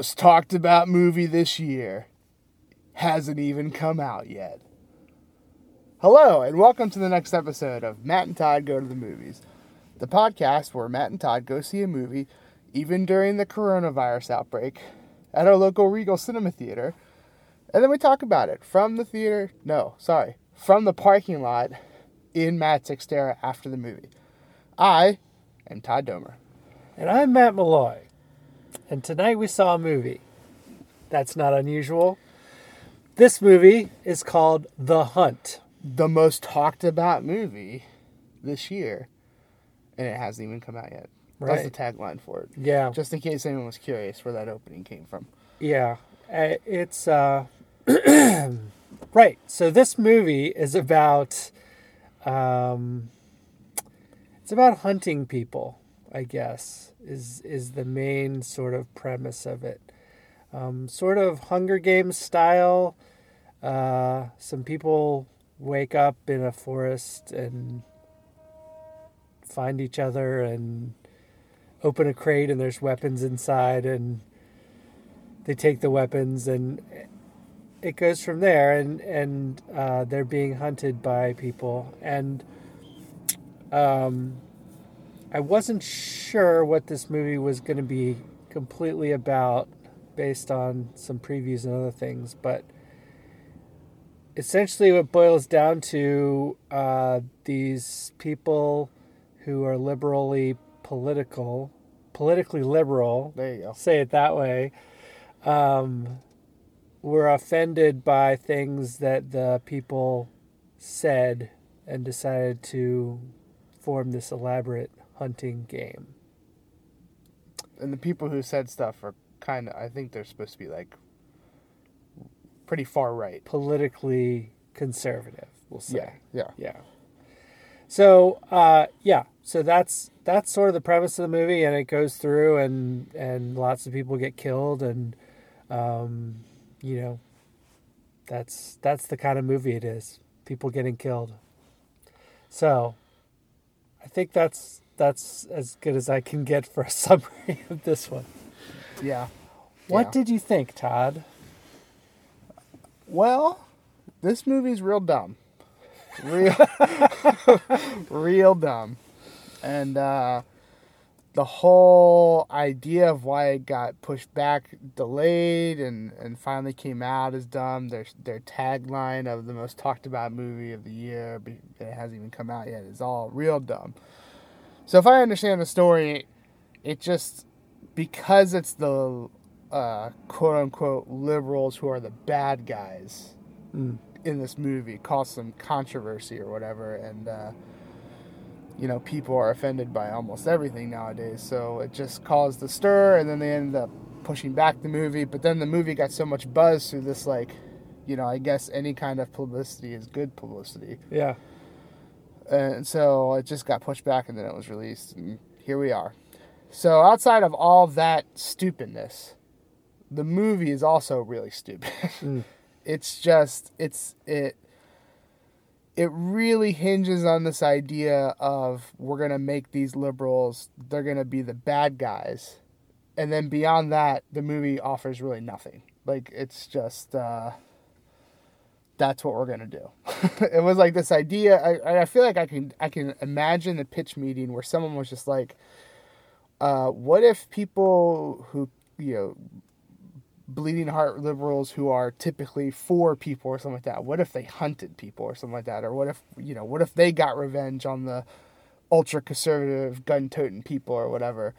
most talked about movie this year hasn't even come out yet. Hello, and welcome to the next episode of Matt and Todd Go to the Movies, the podcast where Matt and Todd go see a movie, even during the coronavirus outbreak, at our local Regal Cinema Theater, and then we talk about it from the theater, no, sorry, from the parking lot in Matt's Xterra after the movie. I am Todd Domer. And I'm Matt Malloy. And tonight we saw a movie. That's not unusual. This movie is called The Hunt. The most talked about movie this year, and it hasn't even come out yet. That's the tagline for it. Yeah. Just in case anyone was curious where that opening came from. Yeah. Uh, It's uh right. So this movie is about um it's about hunting people, I guess. Is is the main sort of premise of it. Um, sort of Hunger Games style. Uh, some people wake up in a forest and find each other and open a crate and there's weapons inside and they take the weapons and it goes from there and and uh, they're being hunted by people and um, I wasn't sure what this movie was going to be completely about based on some previews and other things but essentially what boils down to uh, these people who are liberally political politically liberal There you go. say it that way, um, were offended by things that the people said and decided to form this elaborate hunting game. And the people who said stuff are kind of, I think they're supposed to be like pretty far right. Politically conservative, we'll say. Yeah, yeah. Yeah. So uh, yeah, so that's that's sort of the premise of the movie, and it goes through, and and lots of people get killed, and um, you know, that's that's the kind of movie it is. People getting killed. So, I think that's that's as good as I can get for a summary of this one. Yeah. What Yeah. did you think, Todd? Well, this movie's real dumb. Real, real dumb. And uh, the whole idea of why it got pushed back, delayed, and, and finally came out is dumb. Their, their tagline of the most talked about movie of the year, it hasn't even come out yet, is all real dumb. So if I understand the story, it just, because it's the uh, quote unquote liberals who are the bad guys Mm. in this movie caused some controversy or whatever and uh, you know people are offended by almost everything nowadays so it just caused a stir and then they ended up pushing back the movie but then the movie got so much buzz through this like you know i guess any kind of publicity is good publicity Yeah. And so it just got pushed back and then it was released. And here we are. So outside of all that stupidness the movie is also really stupid. Mm. it's just it's it it really hinges on this idea of we're going to make these liberals they're going to be the bad guys. And then beyond that the movie offers really nothing. Like it's just uh that's what we're gonna do. it was like this idea. I, I feel like I can I can imagine the pitch meeting where someone was just like, uh, "What if people who you know, bleeding heart liberals who are typically for people or something like that? What if they hunted people or something like that? Or what if you know what if they got revenge on the ultra conservative gun toting people or whatever?"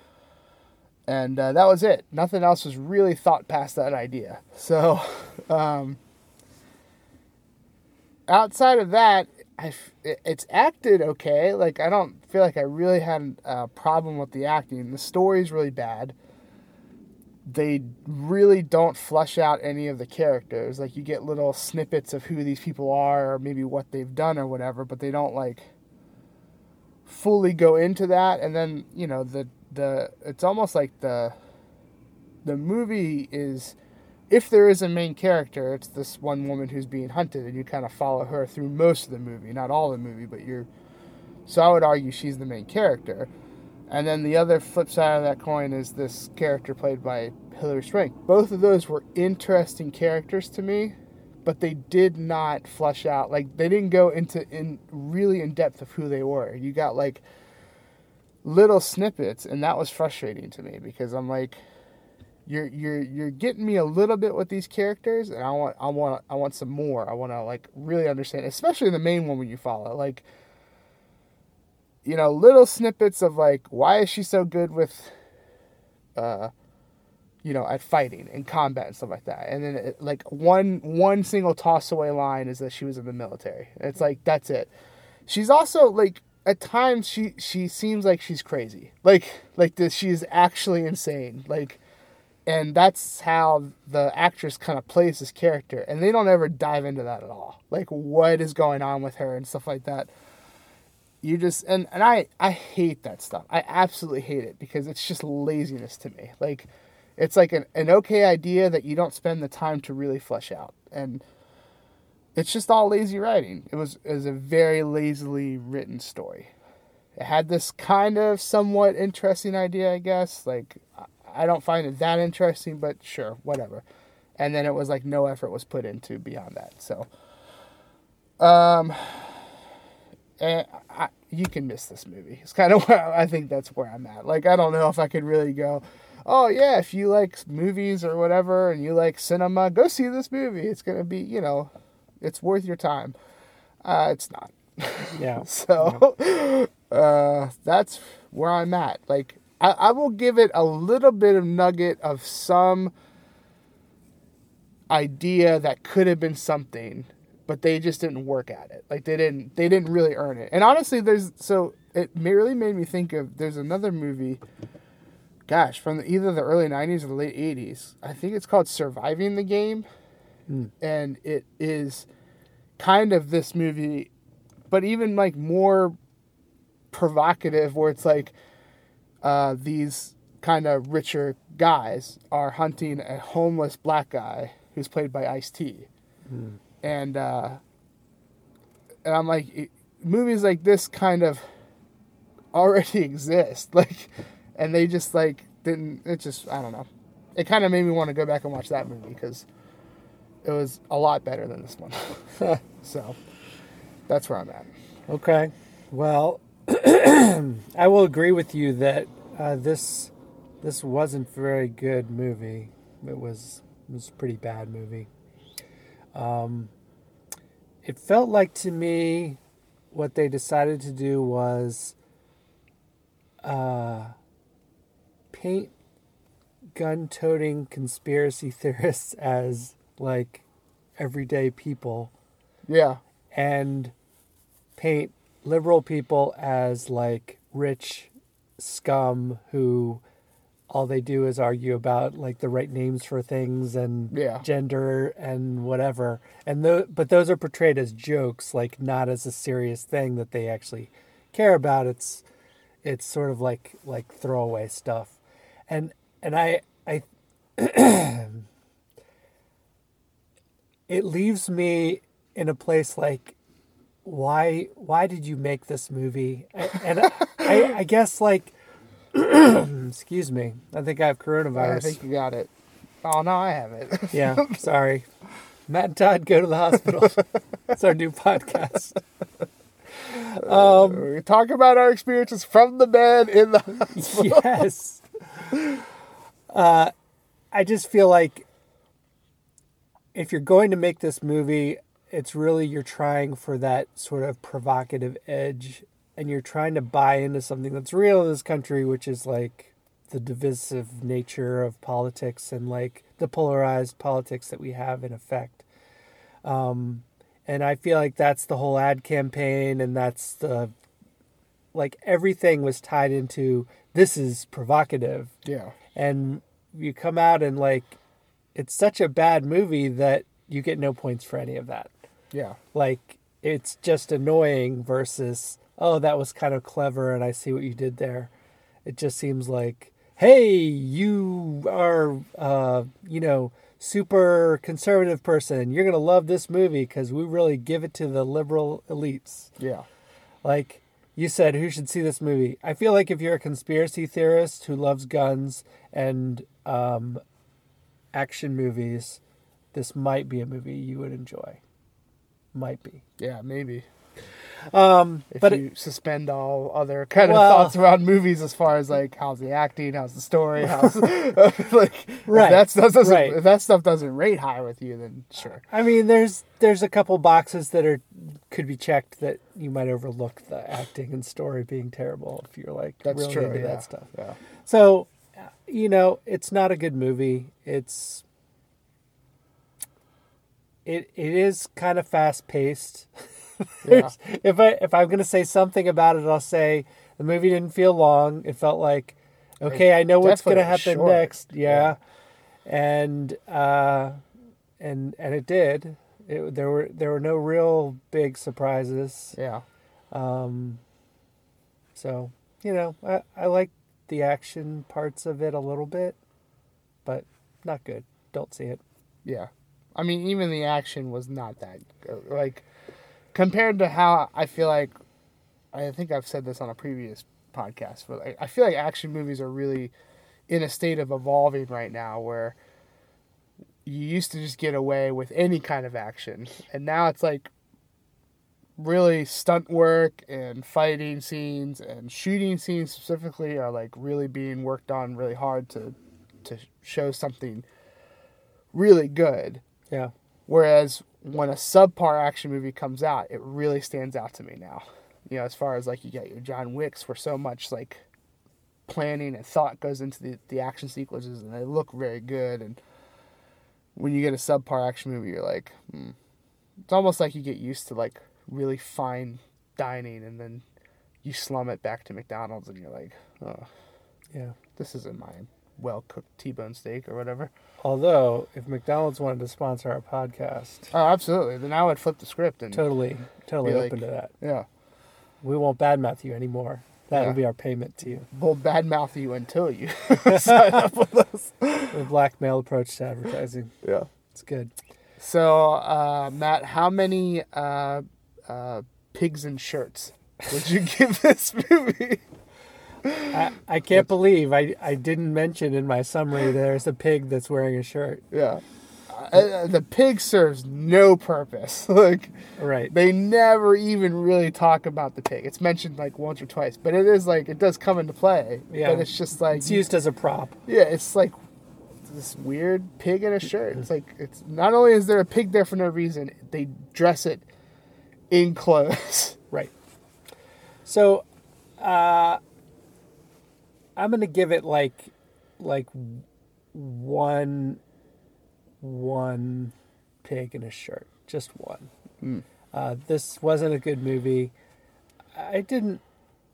And uh, that was it. Nothing else was really thought past that idea. So. Um, outside of that, I it's acted okay. Like I don't feel like I really had a problem with the acting. The story's really bad. They really don't flush out any of the characters. Like you get little snippets of who these people are, or maybe what they've done, or whatever. But they don't like fully go into that. And then you know the the it's almost like the the movie is if there is a main character, it's this one woman who's being hunted, and you kind of follow her through most of the movie, not all the movie, but you're. So I would argue she's the main character, And then the other flip side of that coin is this character played by Hilary Swank. Both of those were interesting characters to me, but they did not flush out. Like they didn't go into in really in depth of who they were. You got like little snippets, and that was frustrating to me because I'm like, you're you're you're getting me a little bit with these characters, and I want I want I want some more. I want to like really understand, especially the main woman you follow, like you know, little snippets of like why is she so good with, uh, you know, at fighting and combat and stuff like that. And then it, like one one single toss away line is that she was in the military. It's like that's it. She's also like at times she she seems like she's crazy. Like like this she's actually insane. Like and that's how the actress kind of plays this character and they don't ever dive into that at all. Like what is going on with her and stuff like that you just and and I I hate that stuff. I absolutely hate it because it's just laziness to me. Like it's like an, an okay idea that you don't spend the time to really flesh out and it's just all lazy writing. It was it was a very lazily written story. It had this kind of somewhat interesting idea, I guess. Like I don't find it that interesting, but sure, whatever. And then it was like no effort was put into beyond that. So um and I, you can miss this movie. It's kind of where I think that's where I'm at. Like I don't know if I could really go, oh yeah, if you like movies or whatever and you like cinema, go see this movie. It's gonna be you know, it's worth your time. Uh, it's not. Yeah. so yeah. Uh, that's where I'm at. Like I, I will give it a little bit of nugget of some idea that could have been something but they just didn't work at it. Like they didn't they didn't really earn it. And honestly, there's so it really made me think of there's another movie. Gosh, from the, either the early '90s or the late '80s. I think it's called Surviving the Game, mm. and it is kind of this movie, but even like more provocative, where it's like uh, these kind of richer guys are hunting a homeless black guy who's played by Ice T. Mm and uh, and I'm like, movies like this kind of already exist, like, and they just like didn't. It just I don't know. It kind of made me want to go back and watch that movie because it was a lot better than this one. so that's where I'm at. Okay, well, I will agree with you that uh, this this wasn't a very good movie. It was it was a pretty bad movie. Um, it felt like to me what they decided to do was uh, paint gun toting conspiracy theorists as like everyday people. Yeah. And paint liberal people as like rich scum who all they do is argue about like the right names for things and yeah. gender and whatever. And the, but those are portrayed as jokes, like not as a serious thing that they actually care about. It's it's sort of like like throwaway stuff. And and I I it leaves me in a place like why why did you make this movie? And I, I guess like Excuse me. I think I have coronavirus. I think you got it. Oh no, I have it. yeah, sorry. Matt and Todd go to the hospital. it's our new podcast. Um, we talk about our experiences from the bed in the hospital. Yes. Uh, I just feel like if you're going to make this movie, it's really you're trying for that sort of provocative edge and you're trying to buy into something that's real in this country, which is like the divisive nature of politics and like the polarized politics that we have in effect. Um, and I feel like that's the whole ad campaign, and that's the like everything was tied into this is provocative. Yeah. And you come out and like it's such a bad movie that you get no points for any of that. Yeah. Like it's just annoying versus oh, that was kind of clever and I see what you did there. It just seems like, hey, you are, uh, you know, super conservative person. You're going to love this movie because we really give it to the liberal elites. Yeah. Like, You said who should see this movie? I feel like if you're a conspiracy theorist who loves guns and um, action movies, this might be a movie you would enjoy. Might be. Yeah, maybe. Um, If but you suspend all other kind of Well- thoughts around movies as far as like how's the acting, how's the story, how's like if Right, that stuff doesn't right. if that stuff doesn't rate high with you, then sure. I mean, there's there's a couple boxes that are could be checked that you might overlook the acting and story being terrible if you're like That's really true. into yeah. that stuff. Yeah. So, you know, it's not a good movie. It's it it is kind of fast paced. Yeah. if I if I'm gonna say something about it, I'll say the movie didn't feel long. It felt like okay, I know what's gonna happen short. next. Yeah, and uh, and and it did. It, there were there were no real big surprises. Yeah. Um, so you know, I I like the action parts of it a little bit, but not good. Don't see it. Yeah. I mean, even the action was not that like compared to how I feel like I think I've said this on a previous podcast, but I, I feel like action movies are really in a state of evolving right now where you used to just get away with any kind of action. And now it's like really stunt work and fighting scenes and shooting scenes specifically are like really being worked on really hard to to show something really good Yeah. Whereas when a subpar action movie comes out, it really stands out to me now. You know, as far as like you get your John Wicks, where so much like planning and thought goes into the, the action sequences, and they look very good. And when you get a subpar action movie, you're like, hmm. it's almost like you get used to like really fine dining, and then you slum it back to McDonald's, and you're like, oh, Yeah. this isn't my well cooked T-bone steak or whatever. Although, if McDonald's wanted to sponsor our podcast, Oh, absolutely. Then I would flip the script and totally, totally open like- to that. yeah. We won't badmouth you anymore. That'll Yeah. be our payment to you. we'll badmouth you until you sign up with us. The blackmail approach to advertising. Yeah. It's good. So, uh, Matt, how many uh, uh, pigs in shirts would you give this movie? I, I can't believe I, I didn't mention in my summary there's a pig that's wearing a shirt. Yeah. Uh, the pig serves no purpose. like Right. they never even really talk about the pig. It's mentioned like once or twice, but it is like it does come into play. Yeah. But it's just like It's used as a prop. Yeah, it's like this weird pig in a shirt. It's like it's not only is there a pig there for no reason, they dress it in clothes. Right. So, uh, I'm gonna give it like, like, one, one pig in a shirt, just one. Uh, this wasn't a good movie. I didn't.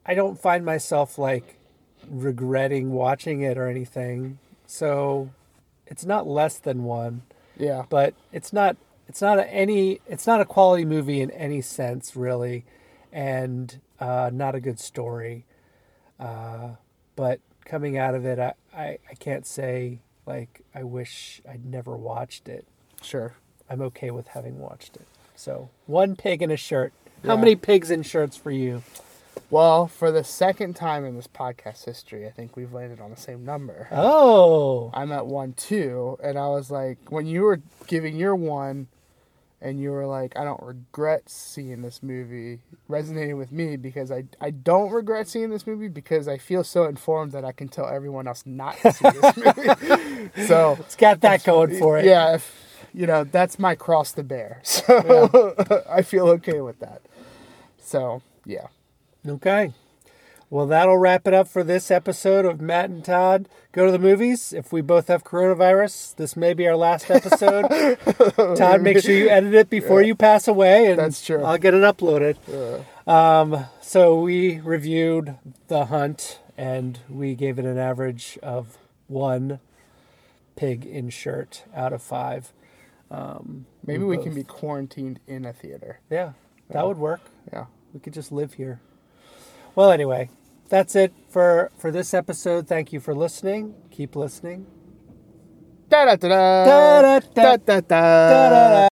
I don't find myself like regretting watching it or anything. So, it's not less than one yeah. but it's not it's not a, any it's not a quality movie in any sense really and uh, not a good story uh, but coming out of it I, I, I can't say like i wish i'd never watched it Sure. i'm okay with having watched it so one pig in a shirt how Yeah. many pigs in shirts for you Well, for the second time in this podcast history, I think we've landed on the same number. oh I'm at one two, and I was like, when you were giving your one, and you were like, I don't regret seeing this movie, resonating with me because I I don't regret seeing this movie because I feel so informed that I can tell everyone else not to see this movie. so it's got that going for it yeah, if, you know that's my cross to bear. So I feel okay with that. So yeah, Okay. Well, that'll wrap it up for this episode of Matt and Todd Go to the Movies. If we both have coronavirus, this may be our last episode. Todd, make sure you edit it before you pass away, and That's true. I'll get it uploaded. Um, so we reviewed The Hunt, and we gave it an average of one pig in shirt out of five. Um, maybe we can be quarantined in a theater. Yeah, that would work. Yeah. We could just live here. Well, anyway, that's it for for this episode. Thank you for listening. Keep listening. Da da da da Da-da-da. da da da. Da-da-da.